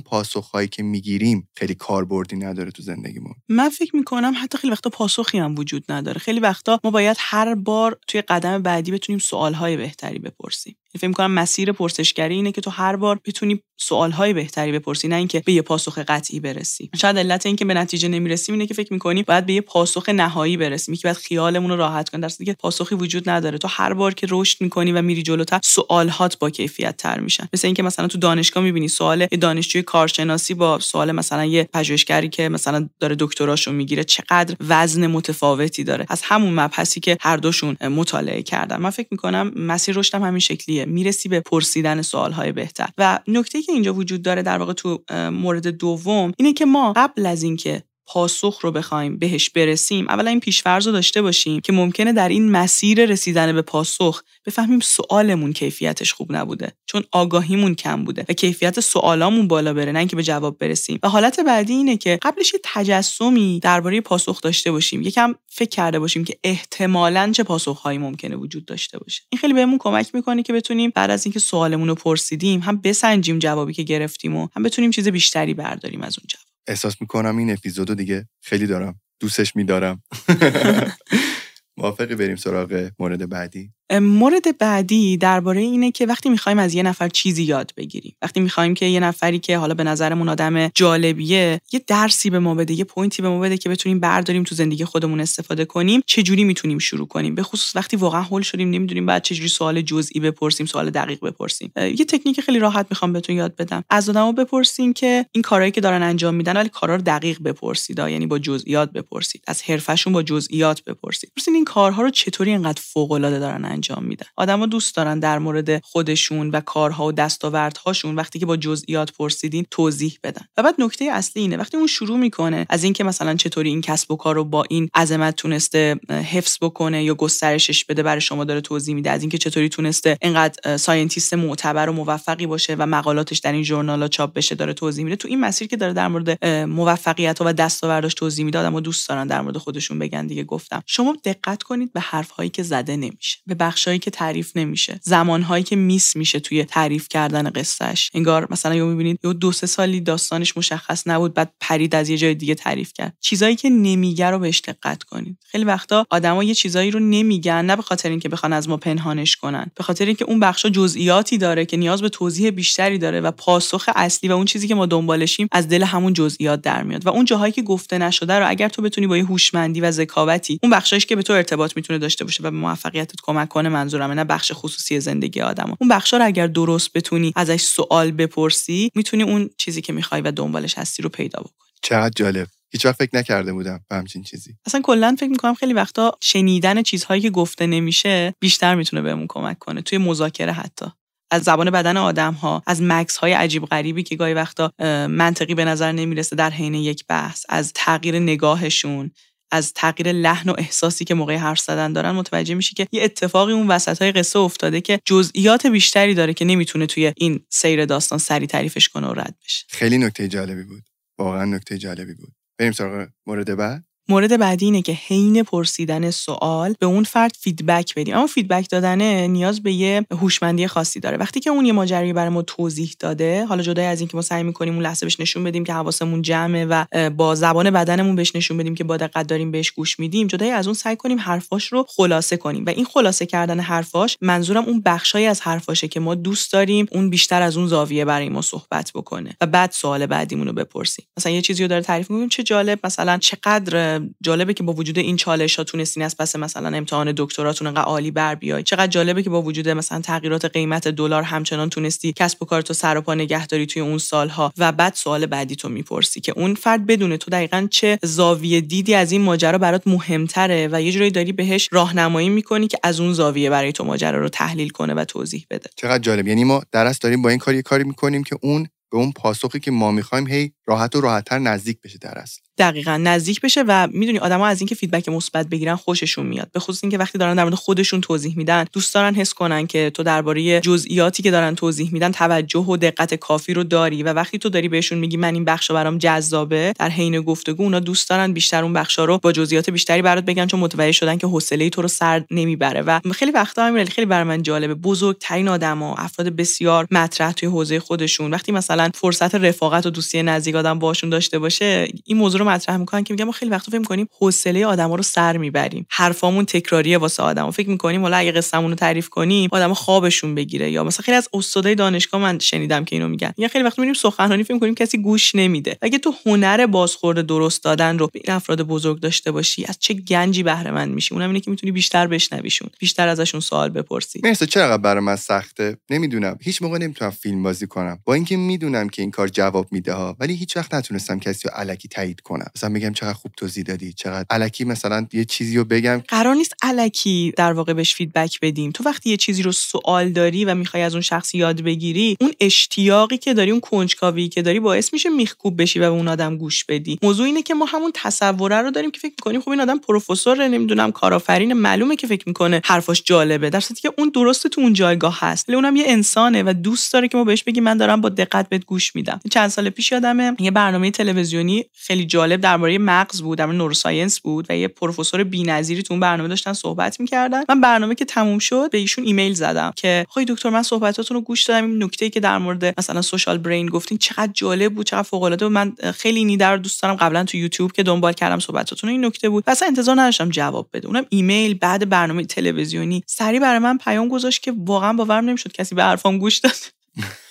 پاسخهایی که می‌گیریم خیلی کاربردی نداره تو زندگیمون. من فکر می‌کنم حتی خیلی وقتا پاسخی هم وجود نداره. خیلی وقتا ما باید هر بار توی قدم بعدی بتونیم سوالهای بهتری بپرسیم. فکر می‌کنم مسیر پرسشگری اینه که تو هر بار بتونی سوالهای بهتری بپرسی نه اینکه به یه پاسخ قطعی برسی. شاید علت اینکه به نتیجه نمی‌رسیم اینه که فکر می‌کنیم باید به یه پاسخ نهایی برسیم. که باید خیالمون رو راحت کنیم. در که پاسخی وجود نداره. تو هر بار که رشد می‌کنی و میری جلوتر سوالهات با کیفیت تر میشن. مثل اینکه مثلا تو دانشگاه می‌بینی سوال یه دانشجوی کارشناسی با سوال مثلا یه پژوهشگری که مثلا داره دکتراشو می‌گیره چقدر وزن متفاوتی داره. از همون مبحثی که هر دوشون مطالعه کردن. من فکر می‌کنم مسیر رشدم همین شکلیه. می‌رسی به پرسیدن سوالهای بهتر. و نکته که اینجا وجود داره در واقع تو مورد دوم اینه که ما قبل از اینکه پاسخ رو بخوایم بهش برسیم اولا این پیشفرض رو داشته باشیم که ممکنه در این مسیر رسیدن به پاسخ بفهمیم سوالمون کیفیتش خوب نبوده چون آگاهیمون کم بوده و کیفیت سوالامون بالا بره نه اینکه به جواب برسیم. و حالت بعدی اینه که قبلش یه تجسمی درباره پاسخ داشته باشیم. یکم فکر کرده باشیم که احتمالا چه پاسخهایی ممکنه وجود داشته باشه. این خیلی بهمون کمک می‌کنه که بتونیم بعد از اینکه سوالمون رو پرسیدیم هم بسنجیم جوابی که گرفتیم و هم بتونیم چیز بیشتری برداریم از اون احساس می‌کنم این اپیزودو دیگه خیلی دارم دوستش میدارم. موافقی بریم سراغ مورد بعدی؟ مورد بعدی درباره اینه که وقتی می‌خوایم از یه نفر چیزی یاد بگیریم وقتی می‌خوایم که یه نفری که حالا به نظرمون آدم جالبیه یه درسی به ما بده یه پوینتی به ما بده که بتونیم برداریم تو زندگی خودمون استفاده کنیم چه جوری می‌تونیم شروع کنیم؟ به خصوص وقتی واقعا هول شدیم نمی‌دونیم بعد چجوری سوال جزئی بپرسیم سوال دقیق بپرسیم. یه تکنیک خیلی راحت می‌خوام بهتون یاد بدم. از آدمو بپرسین که این کارهایی که دارن انجام میدن ولی کارا رو دقیق بپرسید یعنی با جزئیات بپرسید. از حرفشون با جزئیات بپرسید. بپرسین این کارها رو چطوری اینقدر فوق العاده دارن انجام میدن. آدما دوست دارن در مورد خودشون و کارها و دستاوردهاشون وقتی که با جزئیات پرسیدین توضیح بدن. و بعد نکته اصلی اینه وقتی اون شروع می‌کنه از اینکه مثلا چطوری این کسب و کار رو با این عظمت تونسته حفظ بکنه یا گسترشش بده برای شما داره توضیح میده. از اینکه چطوری تونسته اینقدر scientist معتبر و موفقی باشه و مقالاتش در این ژورنالا چاپ بشه داره توضیح میده. تو این مسیر که داره در مورد موفقیت و دستاوردش توضیح میده آدما دوست دارن در مورد خودشون بگن دیگه گفتم. شما دقت کنید به حرفهایی که زده نمیشه. به بخشهایی که تعریف نمیشه. زمانهایی که میس میشه توی تعریف کردن قصهش انگار مثلا یو می‌بینید یه دو سه سالی داستانش مشخص نبود بعد پرید از یه جای دیگه تعریف کرد. چیزایی که نمیگه رو بهش دقت کنید. خیلی وقتا آدما یه چیزایی رو نمیگن نه به خاطر اینکه بخوان از ما پنهانش کنن به خاطر اینکه اون بخشا جزئیاتی داره که نیاز به توضیح بیشتری داره و پاسخ اصلی و اون چیزی که ما دنبالشیم از دل همون جزئیات در میاد. و اون جاهایی که گفته نشده رو اگر تو بتونی با یه هوشمندی و ذکاوتی اون بخشایش که به تو ارتباط می‌تونه داشته باشه و به موفقیتت کمک کنه منظورم نه بخش خصوصی زندگی آدمو. اون بخشا رو اگر درست بتونی ازش سوال بپرسی می‌تونی اون چیزی که می‌خوای و دنبالش هستی رو پیدا بکنی. چقدر جالب. هیچ وقت فکر نکرده بودم به همچین چیزی. اصلا کلا فکر می‌کنم خیلی وقتا شنیدن چیزهایی که گفته نمیشه بیشتر می‌تونه بهمون کمک کنه توی مذاکره حتی. از زبان بدن آدم ها از مکس های عجیب غریبی که گاهی وقتا منطقی به نظر نمی‌رسه در حین یک بحث از تغییر نگاهشون از تغییر لحن و احساسی که موقع حرف زدن دارن متوجه میشی که یه اتفاقی اون وسط های قصه افتاده که جزئیات بیشتری داره که نمی‌تونه توی این سیر داستان سری تعریفش کنه و رد بشه. خیلی نکته جالبی بود. واقعا نکته جالبی بود. بریم سراغ مورد بعد. مورد بعدی اینه که حین پرسیدن سوال به اون فرد feedback بدیم. اما feedback دادنه نیاز به یه هوشمندی خاصی داره. وقتی که اون یه ماجرایی برای ما توضیح داده حالا جدای از اینکه ما سعی می‌کنیم اون لحظه بهش نشون بدیم که حواسمون جمعه و با زبان بدنمون بهش نشون بدیم که با دقت داریم بهش گوش میدیم جدای از اون سعی کنیم حرفاش رو خلاصه کنیم. و این خلاصه کردن حرفاش منظورم اون بخشایی از حرفاشه که ما دوست داریم اون بیشتر از اون زاویه برای ما صحبت بکنه. و بعد سوال بعدیمون رو بپرسیم. مثلا یه چیزی رو داره تعریف می‌کنیم چه جالب مثلا چقدر جالبه که با وجود این چالش ها تونستین از پس مثلا امتحان دکتراتون انقدر عالی بر بیای. چقدر جالبه که با وجود مثلا تغییرات قیمت دلار همچنان تونستی کسب و کارتو سر و پا نگهداری توی اون سالها. و بعد سوال بعدی تو می‌پرسی که اون فرد بدونه تو دقیقا چه زاویه دیدی از این ماجرا برات مهمتره و یه جوری داری بهش راهنمایی می‌کنی که از اون زاویه برای تو ماجرا رو تحلیل کنه و توضیح بده. چقدر جالب. یعنی ما درست داریم با این کاری کاری می‌کنیم که اون به اون پاسخی که ما می‌خوایم هی راحت و راحتتر نزدیک بشه در دقیقا نزدیک بشه و می‌دونی آدما از اینکه فیدبک مثبت بگیرن خوششون میاد. به خصوص اینکه وقتی دارن در مورد خودشون توضیح میدن دوست دارن حس کنن که تو درباره جزئیاتی که دارن توضیح میدن توجه و دقت کافی رو داری و وقتی تو داری بهشون میگی من این بخشا برام جذابه در حین گفتگو اونا دوست دارن بیشتر اون بخشا رو با جزئیات بیشتری برات بگن چون متوجه شدن که حوصله تو رو سرد نمی‌بره. و خیلی وقتا هم خیلی برای من جالبه بزرگترین آدما افراد بسیار مطرح توی حوزه خودشون. وقتی مثلا فرصت رفاقت و دوستی نزدیک آدم باشون داشته باشه این موضوع مطرح می‌کنن که میگم ما خیلی وقت فکر می‌کنیم حوصله آدما رو سر می‌بریم. حرفامون تکراریه واسه آدما. فکر می‌کنیم حالا اگه قصه‌مون رو تعریف کنیم آدما خوابشون بگیره یا مثلا خیلی از استادای دانشگاه من شنیدم که اینو میگن. یا خیلی وقت می‌بینیم سخنرانی فکر می‌کنیم کسی گوش نمیده. اگه تو هنر بازخورد درست دادن رو به این افراد بزرگ داشته باشی از چه گنجی بهره مند میشی؟ اونم اینه که می‌تونی بیشتر بشنویشون بیشتر ازشون سوال بپرسی. مرسی چرا برای من سخته؟ نمی‌دونم. هیچ موقع نمی‌تونم فیلم بازی کنم. با اینکه می‌دونم که این کار جواب میده ها ولی هیچ وقت نتونستم کسی رو علکی تایید کنم. مثلا بگم چقدر خوب توضیح دادی چقدر علکی مثلا یه چیزی رو بگم. قرار نیست علکی در واقع بهش فیدبک بدیم. تو وقتی یه چیزی رو سوال داری و می‌خوای از اون شخص یاد بگیری اون اشتیاقی که داری اون کنجکاوی که داری باعث میشه میخکوب بشی و به اون آدم گوش بدی. موضوع اینه که ما همون تصوره رو داریم که فکر می‌کنیم خب این آدم پروفسور نمی‌دونم کارآفرین معلومه که فکر می‌کنه حرفاش جالبه. درسته که اون درست تو اون جایگاه هست. ولی اونم یه انسانه و دوست داره که ما بهش بگیم من دارم با دقت بهت گوش میدم. چند سال پیش یادمه یه برنامه تلویزیونی خیلی جالب درباره مغز بود در neuroscience بود و یه پروفسور بی‌نظیری تو اون برنامه داشتن صحبت می‌کردن. من برنامه که تموم شد به ایشون ایمیل زدم که آقای دکتر من صحبتاتون رو گوش دادم این نکته که در مورد مثلا social brain گفتین چقدر جالب بود چقدر فوق العاده بود. من خیلی این ایده رو دوست دارم. قبلا تو یوتیوب که دنبال کردم صحبتاتون این نکته بود. اصلا انتظار نداشتم جواب بده. اونم ایمیل بعد برنامه تلویزیونی. سریع برای من پیام گذاشت که واقعا باورم نمی‌شد کسی به حرفام گوش داد.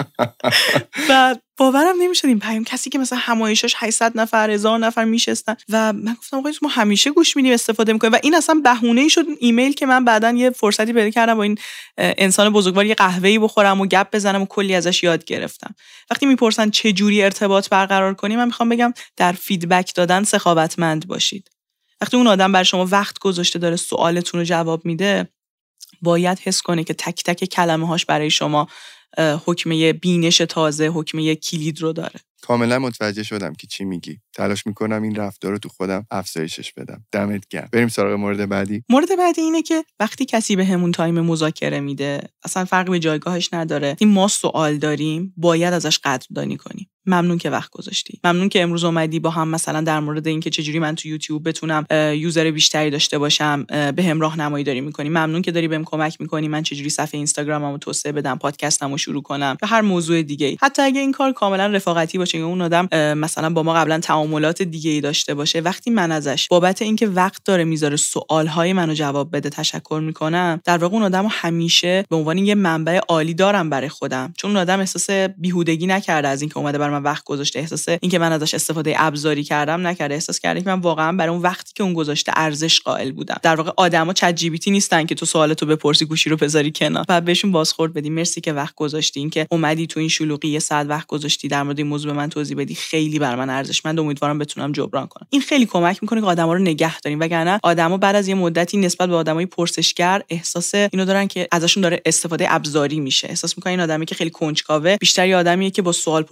و باورم نمی‌شد این پیام کسی که مثلا همایشش 800 نفر هزار نفر میشستن. و من گفتم آقا ما همیشه گوش میدیم استفاده می‌کنیم. و این اصلا بهونه ای شد ایمیل که من بعدا یه فرصتی پیدا کردم با این انسان بزرگوار یه قهوه‌ای بخورم و گپ بزنم و کلی ازش یاد گرفتم. وقتی می‌پرسن چه جوری ارتباط برقرار کنیم من می‌خوام بگم در فیدبک دادن سخاوتمند باشید. وقتی اون آدم بر شما وقت گذاشته داره سوالتون رو جواب میده باید حس کنه که تک تک کلمه هاش برای شما حکمه بینش تازه حکمه کلید رو داره. کاملا متوجه شدم که چی میگی. تلاش می‌کنم این رفتار رو تو خودم افزایشش بدم. دمت گرم. بریم سراغ مورد بعدی. مورد بعدی اینه که وقتی کسی به همون تایم مذاکره میده اصلا فرقی به جایگاهش نداره. این ما سوال داریم باید ازش قدردانی کنیم. ممنون که وقت گذاشتی. ممنون که امروز اومدی با هم مثلا در مورد اینکه چجوری من تو یوتیوب بتونم یوزر بیشتری داشته باشم به هم راهنمایی داری می‌کنی. ممنون که داری بهم کمک می‌کنی من چجوری صفحه اینستاگراممو توسعه بدم پادکستمو شروع کنم یا هر موضوع دیگه حتی اگه این کار کاملا رفاقتی باشه یا اون آدم مثلا با ما قبلا تعاملات دیگه ای داشته باشه وقتی من ازش بابت اینکه وقت داره می‌ذاره سوال های منو جواب بده تشکر می‌کنم در واقع اون آدمو همیشه به عنوان یه منبع عالی دارم برای خودم. چون اون آدم احساس بیهودگی نکرده از اینکه اومده برای من وقت گذاشته احساس اینکه من ازش استفاده ابزاری کردم نکرده. احساس کرده که من واقعا برای اون وقتی که اون گذاشته ارزش قائل بودم. در واقع آدما چت جی نیستن که تو سوالتو بپرسی گوشی رو بذاری کنار. بعد بهشون بازخورد بدی مرسی که وقت گذاشتی. اینکه اومدی تو این شلوغی یه ساعت وقت گذاشتی در مورد این موضوع به من توضیح بدی خیلی بر من ارزشمند امیدوارم بتونم جبران کنم. این خیلی کمک می‌کنه که آدما رو نگه داریم. وگرنه آدما بعد از یه مدتی نسبت به آدمای پرسشگر احساس اینو دارن که ازشون داره استفاده ابزاری میشه. احساس می‌کنن این آدمی که خیلی کنجکاوه بیشتر آدمیه که با سوال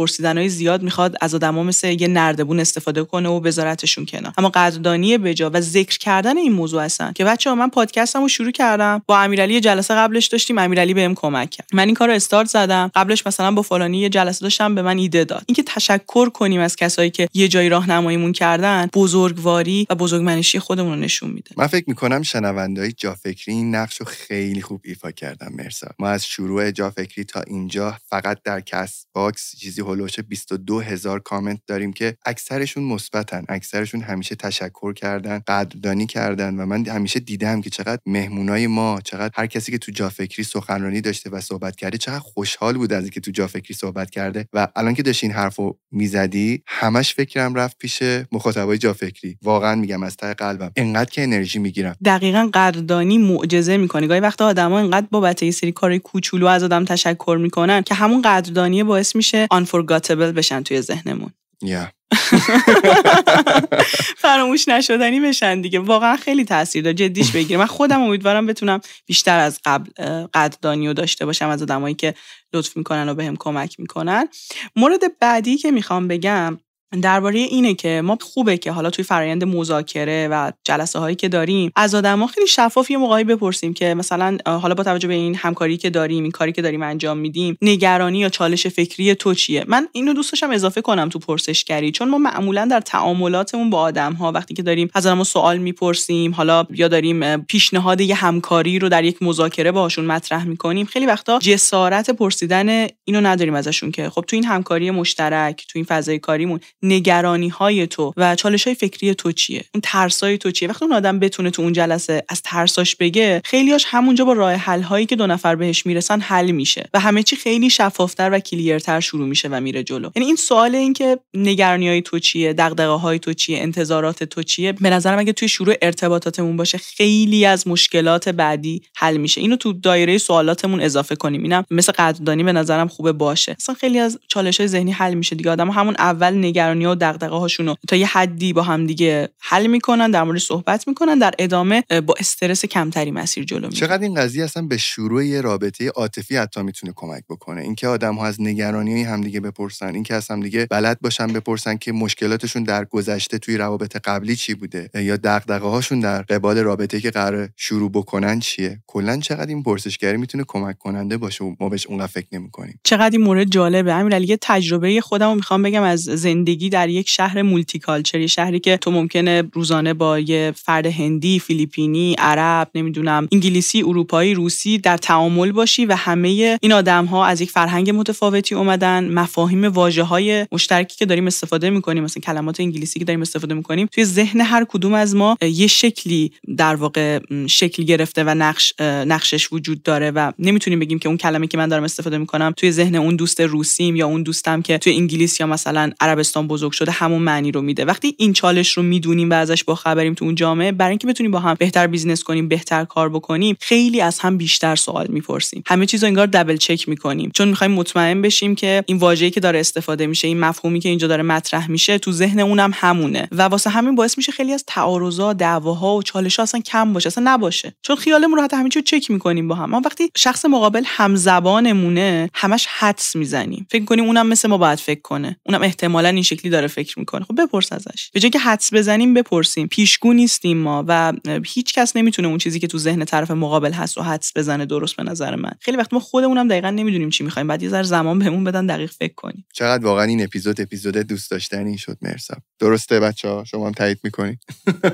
زیاد می‌خواد از آدما مثل یه نردبون استفاده کنه و بذارتشون کنار. اما قدردانی بجا و ذکر کردن این موضوع هستن که بچه‌ها من پادکستمو شروع کردم. با امیرعلی جلسه قبلش داشتیم. امیرعلی بهم کمک کرد. من این کارو استارت زدم. قبلش مثلا با فلانی یه جلسه داشتم به من ایده داد. اینکه تشکر کنیم از کسایی که یه جایی راهنماییمون کردن بزرگواری و بزرگمنشی خودمون رو نشون میده. من فکر می‌کنم شنونده‌های جافکری این نقش رو خیلی خوب ایفا کردن مرسا. ما از شروع جافکری تا اینجا فقط در Castbox چیزی حول و حوش 22 هزار کامنت داریم که اکثرشون مثبتن اکثرشون همیشه تشکر کردن قدردانی کردن و من همیشه دیدم که چقدر مهمونای ما چقدر هر کسی که تو جافکری سخنرانی داشته و صحبت کرده چقدر خوشحال بود از اینکه تو جافکری صحبت کرده و الان که داشتی این حرفو می‌زدی همش فکرم رفت پیش مخاطبای جافکری. واقعا میگم از ته قلبم. انقدر که انرژی می‌گیرم. دقیقا قدردانی معجزه می‌کنه گاهی وقتا آدما انقدر بابت یه سری کارهای کوچولو از آدم تشکر می‌کنن که همون قدردانی باعث میشه unforgettable بشن توی ذهنمون. فراموش نشدنی بشن دیگه. واقعا خیلی تاثیر داره. جدیش بگیره من خودم امیدوارم بتونم بیشتر از قبل قدردانی رو داشته باشم از آدمایی که لطف می‌کنن و بهم کمک می‌کنن. مورد بعدی که می‌خوام بگم درباره اینه که ما خوبه که حالا توی فرایند مذاکره و جلسه هایی که داریم از آدما خیلی شفاف یه موقعی بپرسیم که مثلا حالا با توجه به این همکاری که داریم این کاری که داریم انجام میدیم نگرانی یا چالش فکری تو چیه؟ من اینو دوست داشتم اضافه کنم تو پرسشگری چون ما معمولا در تعاملاتمون با آدم ها وقتی که داریم از آدم‌ها سوال می‌پرسیم حالا یا داریم پیشنهاد یه همکاری رو در یک مذاکره باهاشون مطرح می‌کنیم خیلی وقتا جسارت پرسیدن اینو نداریم ازشون که خب تو این همکاری مشترک تو این فضای کاریمون نگرانی های تو و چالش های فکری تو چیه؟ اون ترسای تو چیه؟ وقتی اون آدم بتونه تو اون جلسه از ترساش بگه خیلیاش همونجا با راه حل هایی که دو نفر بهش می‌رسن حل میشه و همه چی خیلی شفافتر و کلیرتر شروع میشه و میره جلو. یعنی این سوال این که نگرانی های تو چیه دغدغه های تو چیه انتظارات تو چیه به نظرم اگه توی شروع ارتباطاتمون باشه خیلی از مشکلات بعدی حل میشه. اینو تو دایره سوالاتمون اضافه کنیم. اینم مثل قدردانی به نظرم خوبه باشه. اصلا خیلی از چالش های ذهنی حل میشه دیگه. آدم همون اول نگران نگرانی و دغدغه هاشونو تا یه حدی با هم دیگه حل می‌کنن در مورد صحبت می‌کنن در ادامه با استرس کمتری مسیر جلو میرن. چقدر این قضیه اصلا به شروع یه رابطه عاطفی حتی می‌تونه کمک بکنه؟ اینکه آدم ها از نگرانی همدیگه بپرسن اینکه از همدیگه بلد باشن بپرسن که مشکلاتشون در گذشته توی روابط قبلی چی بوده؟ یا دغدغه هاشون در قبال رابطه که قرار شروع بکنن چیه؟ کلا چقدر این پرسشگری می‌تونه کمک کننده باشه و ما بهش اونقدر فکر نمی‌کنیم؟ چقدر این مورد جالبه؟ علی یه تجربه خودمو می‌خوام بگم از زندگی زندگی در یک شهر مولتی کالچری شهری که تو ممکنه روزانه با یه فرد هندی فیلیپینی عرب نمی‌دونم انگلیسی اروپایی روسی در تعامل باشی و همه این آدم ها از یک فرهنگ متفاوتی اومدن مفاهیم واژه های مشترکی که داریم استفاده می‌کنیم مثلا کلمات انگلیسی که داریم استفاده می‌کنیم توی ذهن هر کدوم از ما یه شکلی در واقع شکل گرفته و نقش نقشش وجود داره و نمی‌تونیم بگیم که اون کلمه که من دارم استفاده می‌کنم توی ذهن اون دوست روسیم یا اون دوستم که توی انگلیس یا مثلا عربستان بزرگ شده همون معنی رو میده. وقتی این چالش رو می‌دونیم و ازش با خبریم تو اون جامعه برای اینکه بتونیم با هم بهتر business کنیم بهتر کار بکنیم خیلی از هم بیشتر سوال می‌پرسیم. همه چیزو انگار double check می‌کنیم. چون می‌خوایم مطمئن بشیم که این واژه‌ای که داره استفاده میشه این مفهومی که اینجا داره مطرح میشه تو ذهن اونم همونه. و واسه همین باعث میشه خیلی از تعارضا دعواها و چالش‌ها اصلا کم باشه اصلا نباشه. چون خیالمون راحت همین چک می‌کنیم با هم. ما وقتی شخص مقابل همزبانمونه همش حدس می‌زنیم. فکر کنیم اونم مثل ما باید فکر کنه. اونم احتمالا این شکلی داره فکر می‌کنه. خب بپرس ازش. به جای که حدس بزنیم بپرسیم. پیشگو نیستیم ما و هیچ کس نمی‌تونه اون چیزی که تو ذهن طرف مقابل هست و حدس بزنه درست به نظر من. خیلی وقت ما خودمونم دقیقا نمی‌دونیم چی می‌خوایم. بعد یه ذره زمان بهمون بدن دقیق فکر کنیم. چقدر واقعا این اپیزود اپیزود دوست داشتنی شد مرسا. درسته بچه ها شما هم تایید می‌کنید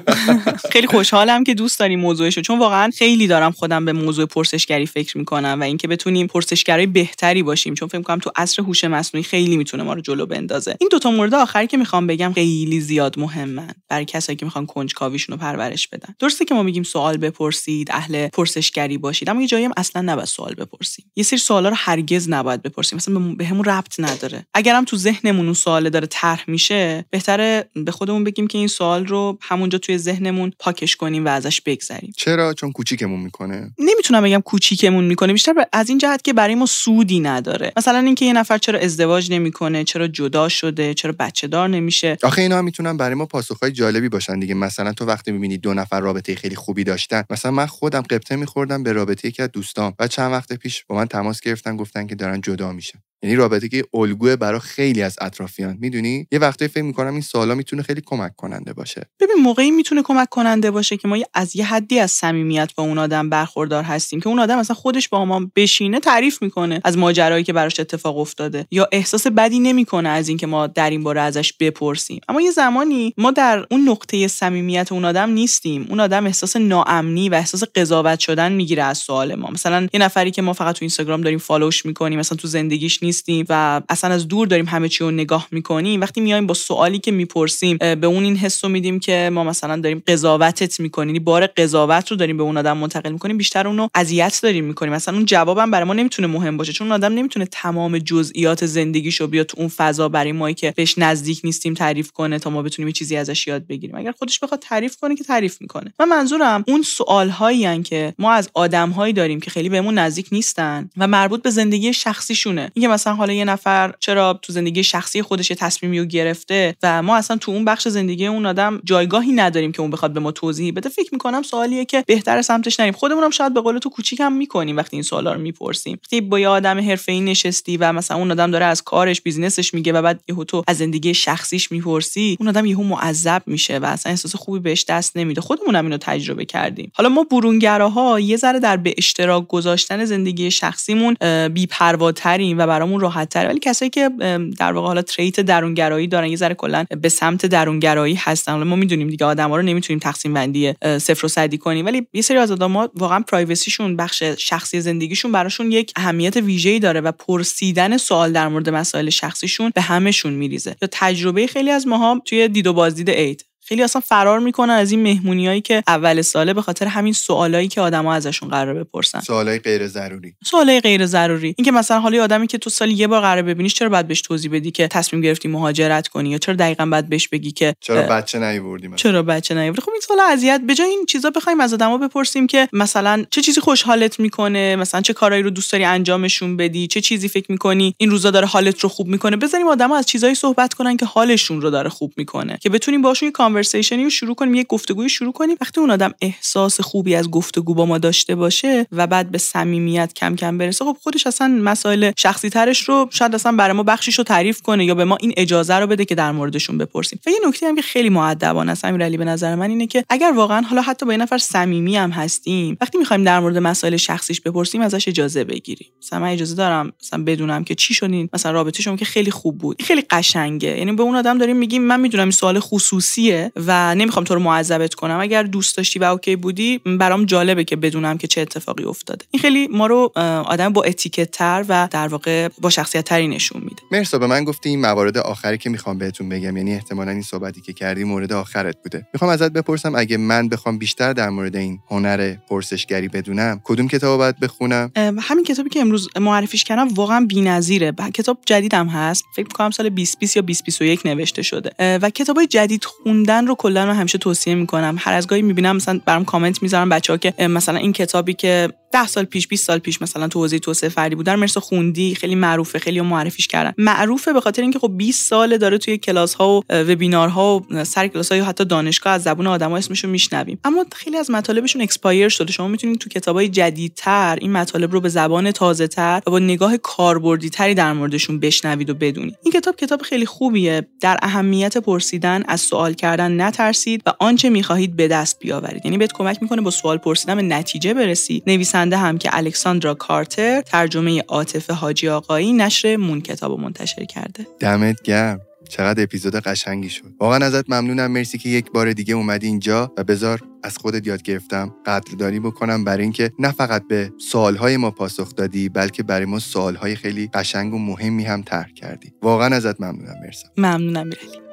خیلی خوشحالم که دوست داریم موضوعشو چون واقعا خیلی دارم خودم به موضوع پرسشگری فکر می‌کنم و اینکه بتونیم پرسشگرای بهتری باشیم. چون فکر می‌کنم تو عصر هوش مصنوعی خیلی می‌تونه ما رو جلو بندازه. این دو تا مورد آخری که می‌خوام بگم خیلی زیاد مهمن برای کسایی که می‌خوان کنجکاویشون رو پرورش بدن. درسته که ما میگیم سوال بپرسید اهل پرسشگری باشید اما یه جایی هم اصلا نباید سوال بپرسیم. یه سری سوالا رو هرگز نباید بپرسیم. مثلا به همون ربط نداره. اگرم تو ذهنمون اون سوال داره طرح میشه بهتره به خودمون بگیم که این سوال رو همونجا توی ذهنمون پاکش کنیم و ازش بگذریم. چرا؟ چون کوچیکمون می‌کنه. نمی‌تونم بگم کوچیکمون می‌کنه بیشتر از این جهت که برای ما سودی نداره. مثلا اینکه یه نفر چرا ازدواج نمی‌کنه چرا جدا شده چرا بچه دار نمیشه. آخه اینا هم می‌تونن برای ما پاسخهای جالبی باشن دیگه. مثلا تو وقتی می‌بینی دو نفر رابطه خیلی خوبی داشتن مثلا من خودم قبطه میخوردم به رابطه یکی از دوستان و چند وقت پیش با من تماس گرفتن گفتن که دارن جدا میشن. یعنی رابطه که الگوه برای خیلی از اطرافیان می‌دونی؟ یه وقتی فکر می‌کنم این سوالا می‌تونه خیلی کمک کننده باشه. ببین موقعی می‌تونه کمک کننده باشه که ما از یه حدی از صمیمیت با اون آدم برخوردار هستیم که اون آدم مثلا خودش با ما بشینه تعریف می‌کنه از ماجرایی که براش اتفاق افتاده. یا احساس بدی نمی‌کنه از اینکه ما در این باره ازش بپرسیم. اما یه زمانی ما در اون نقطه صمیمیت اون آدم نیستیم. اون آدم احساس ناامنی و احساس قضاوت شدن می‌گیره از سوال ما. مثلا یه نفری که ما فقط تو اینستاگرام داریم فالوش می‌کنیم مثلا تو زندگیش نیستیم و اصلا از دور داریم همه چی رو نگاه می‌کنیم. وقتی میایم با سوالی که می‌پرسیم به اون این حس رو میدیم که ما مثلا داریم قضاوتت می‌کنیم. یعنی بار قضاوت رو داریم به اون آدم منتقل می‌کنیم بیشتر اونو اذیت داریم می‌کنیم. مثلا اون جوابم برای ما نمی‌تونه مهم باشه چون اون آدم نمی‌تونه تمام جزئیات زندگیشو بیاد تو اون فضا برای ما که بهش نزدیک نیستیم تعریف کنه تا ما بتونیم چیزی ازش یاد بگیریم. اگر خودش بخواد تعریف کنه که تعریف می‌کنه. من منظورم اون سوال هایی که ما از آدم داریم که خیلی بهمون نزدیک نیستن و مربوط به زندگی شخصیشونه. اینکه مثلا حالا یه نفر چرا تو زندگی شخصی خودش یه تصمیمی رو گرفته و ما اصلا تو اون بخش زندگی اون آدم جایگاهی نداریم که اون بخواد به ما توضیح بده فکر می‌کنم سوالیه که بهتر سمتش نریم. خودمونم شاید به قول تو کوچیکم می‌کنیم وقتی این سوالا رو می‌پرسیم. وقتی با یه آدم حرفه‌ای نشستی و مثلا اون آدم داره از کارش بیزینسش میگه و بعد یهو تو از زندگی شخصیش می‌پرسی اون آدم یهو معذب میشه و اصلا احساس خوبی بهش دست نمیده. خودمونم اینو تجربه کردیم. حالا ما برونگراها یه ذره در به اشتراک گذاشتن زندگی شخصیمون بی‌پرواتریم و برامون راحت‌تره ولی کسایی که در واقع حالا تریت درونگرایی دارن یه ذره کلا به سمت درونگرایی هستن. ما می‌دونیم دیگه آدما رو نمی‌تونیم تقسیم بندی صفر و صدی کنیم. ولی یه سری از آدما واقعا پرایوسیشون بخش شخصی زندگیشون براشون یک اهمیت ویژه‌ای داره و پرسیدن سوال در مورد مسائل شخصیشون به همشون میریزه. یا تجربه خیلی از ماها توی دید و بازدید عید. خیلی اصلا فرار می‌کنن از این مهمونیایی که اول ساله به خاطر همین سوالایی که آدما ازشون قرار بپرسن. سوالای غیر ضروری. سوالای غیر ضروری. اینکه مثلا حالا آدمی که تو سال یه بار قرار ببینیش چرا بعد بهش توضیح بدی که تصمیم گرفتی مهاجرت کنی؟ یا چرا دقیقا بعد بهش بگی که چرا بچه نیوردی چرا بچه نیوردی؟ خب این سوال اذیت. به جای این چیزا بخوایم از آدما بپرسیم که مثلا چه چیزی خوشحالت می‌کنه؟ مثلا چه کارهایی رو دوست داری انجامشون بدی؟ چه چیزی فکر می‌کنی این روزا داره حالت رو خوب می‌کنه؟ بذاریم آدما از چیزایی صحبت کنن که حالشون رو داره خوب می‌کنه. که بتونیم باشون کانورسیشنی رو شروع کنیم یک گفتگوی شروع کنیم. وقتی اون آدم احساس خوبی از گفتگو با ما داشته باشه و بعد به صمیمیت کم کم برسه خب خودش اصلا مسائل شخصی ترش رو شاید اصلا برای ما بخشیش تعریف کنه یا به ما این اجازه رو بده که در موردشون بپرسیم. و یه نکته هم که خیلی مؤدبانه است امیرعلی به نظر من اینه که اگر واقعا حالا حتی با یه نفر صمیمی هم هستیم وقتی می‌خوایم در مورد مسائل شخصیش بپرسیم ازش اجازه بگیریم. مثلا من اجازه دارم مثلا بدونم که چی شدین مثلا رابطه شما که خیلی خوب بود. خیلی قشنگه. یعنی به اون آدم داریم میگیم من می‌دونم این سوال خصوصیه. و نمی‌خوام تو رو معذبت کنم. اگر دوست داشتی و اوکی بودی برام جالبه که بدونم که چه اتفاقی افتاده. این خیلی ما رو آدم با اتیکت تر و در واقع با شخصیت تری نشون میده. مرسا به من گفتی این موارد آخری که می‌خوام بهتون بگم یعنی احتمالا این صحبتی که کردی مورد آخرت بوده. می‌خوام ازت بپرسم اگه من بخوام بیشتر در مورد این هنر پرسشگری بدونم کدوم کتاب باید بخونم؟ همین کتابی که امروز معرفیش کردم واقعا بی‌نظیره. کتاب جدیدم هست. فکر می‌کنم سال 2020 یا 2021 نوشته شده. و کتابای جدید خوندن رو کلا من همیشه توصیه می‌کنم. هر از گاهی می‌بینم مثلا برام کامنت می‌ذارم بچه‌ها که مثلا این کتابی که 10 سال پیش 20 سال پیش مثلا تو حوزه توسعه فردی بودن مرسا خوندی خیلی معروفه خیلی معرفیش کردن. معروفه به خاطر اینکه خب 20 سال داره توی کلاس ها و وبینار ها و سر کلاس ها یا حتی دانشگاه از زبون آدما اسمشو میشنویم. اما خیلی از مطالبشون expire شده. شما می‌تونید تو کتابای جدیدتر این مطالب رو به زبان تازه تر و با نگاه کاربردی تری در موردشون بشنوید و بدونید. این کتاب کتاب خیلی خوبیه. در اهمیت پرسیدن از سوال کردن نترسید و آنچه می‌خواهید به دست بیاورید. یعنی بهت کمک می‌کنه با سوال پرسیدن به نتیجه برسی. نویسنده هم که الکساندرا کارتر ترجمه عاطفه حاجی آقایی نشر مون کتاب منتشر کرده. دمت گرم. چقدر اپیزود قشنگی شد. واقعا ازت ممنونم. مرسی که یک بار دیگه اومدی اینجا و بذار از خودت یاد گرفتم قدردانی بکنم برای اینکه نه فقط به سوالهای ما پاسخ دادی بلکه برای ما سوالهای خیلی قشنگ و مهمی هم طرح کردی. واقعا ازت ممنونم. مرسی. ممنونم میرلی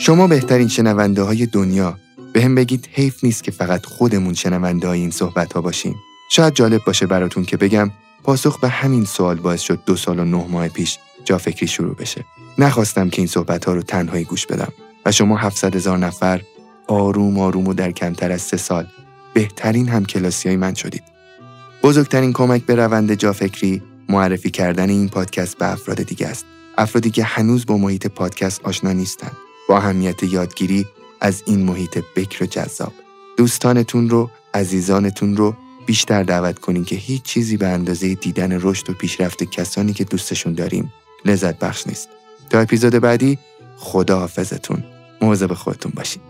شما بهترین شنونده های دنیا به هم بگید حیف نیست که فقط خودمون شنونده های این صحبت ها باشیم. شاید جالب باشه براتون که بگم پاسخ به همین سوال باعث شد دو سال و نه ماه پیش جا فکری شروع بشه. نخواستم که این صحبت ها رو تنهایی گوش بدم و شما 700 هزار نفر آروم آروم و در کمتر از سه سال بهترین هم کلاسی های من شدید. بزرگترین کمک به روند جا فکری معرفی کردن این پادکست به افراد دیگه است. افرادی که هنوز با محیط پادکست آشنا نیستند. با اهمیت یادگیری از این محیط بکر و جذاب. دوستانتون رو عزیزانتون رو بیشتر دعوت کنین که هیچ چیزی به اندازه دیدن رشد و پیشرفت کسانی که دوستشون داریم لذت بخش نیست. تا اپیزود بعدی خدا حافظتون مواظب خودتون باشین.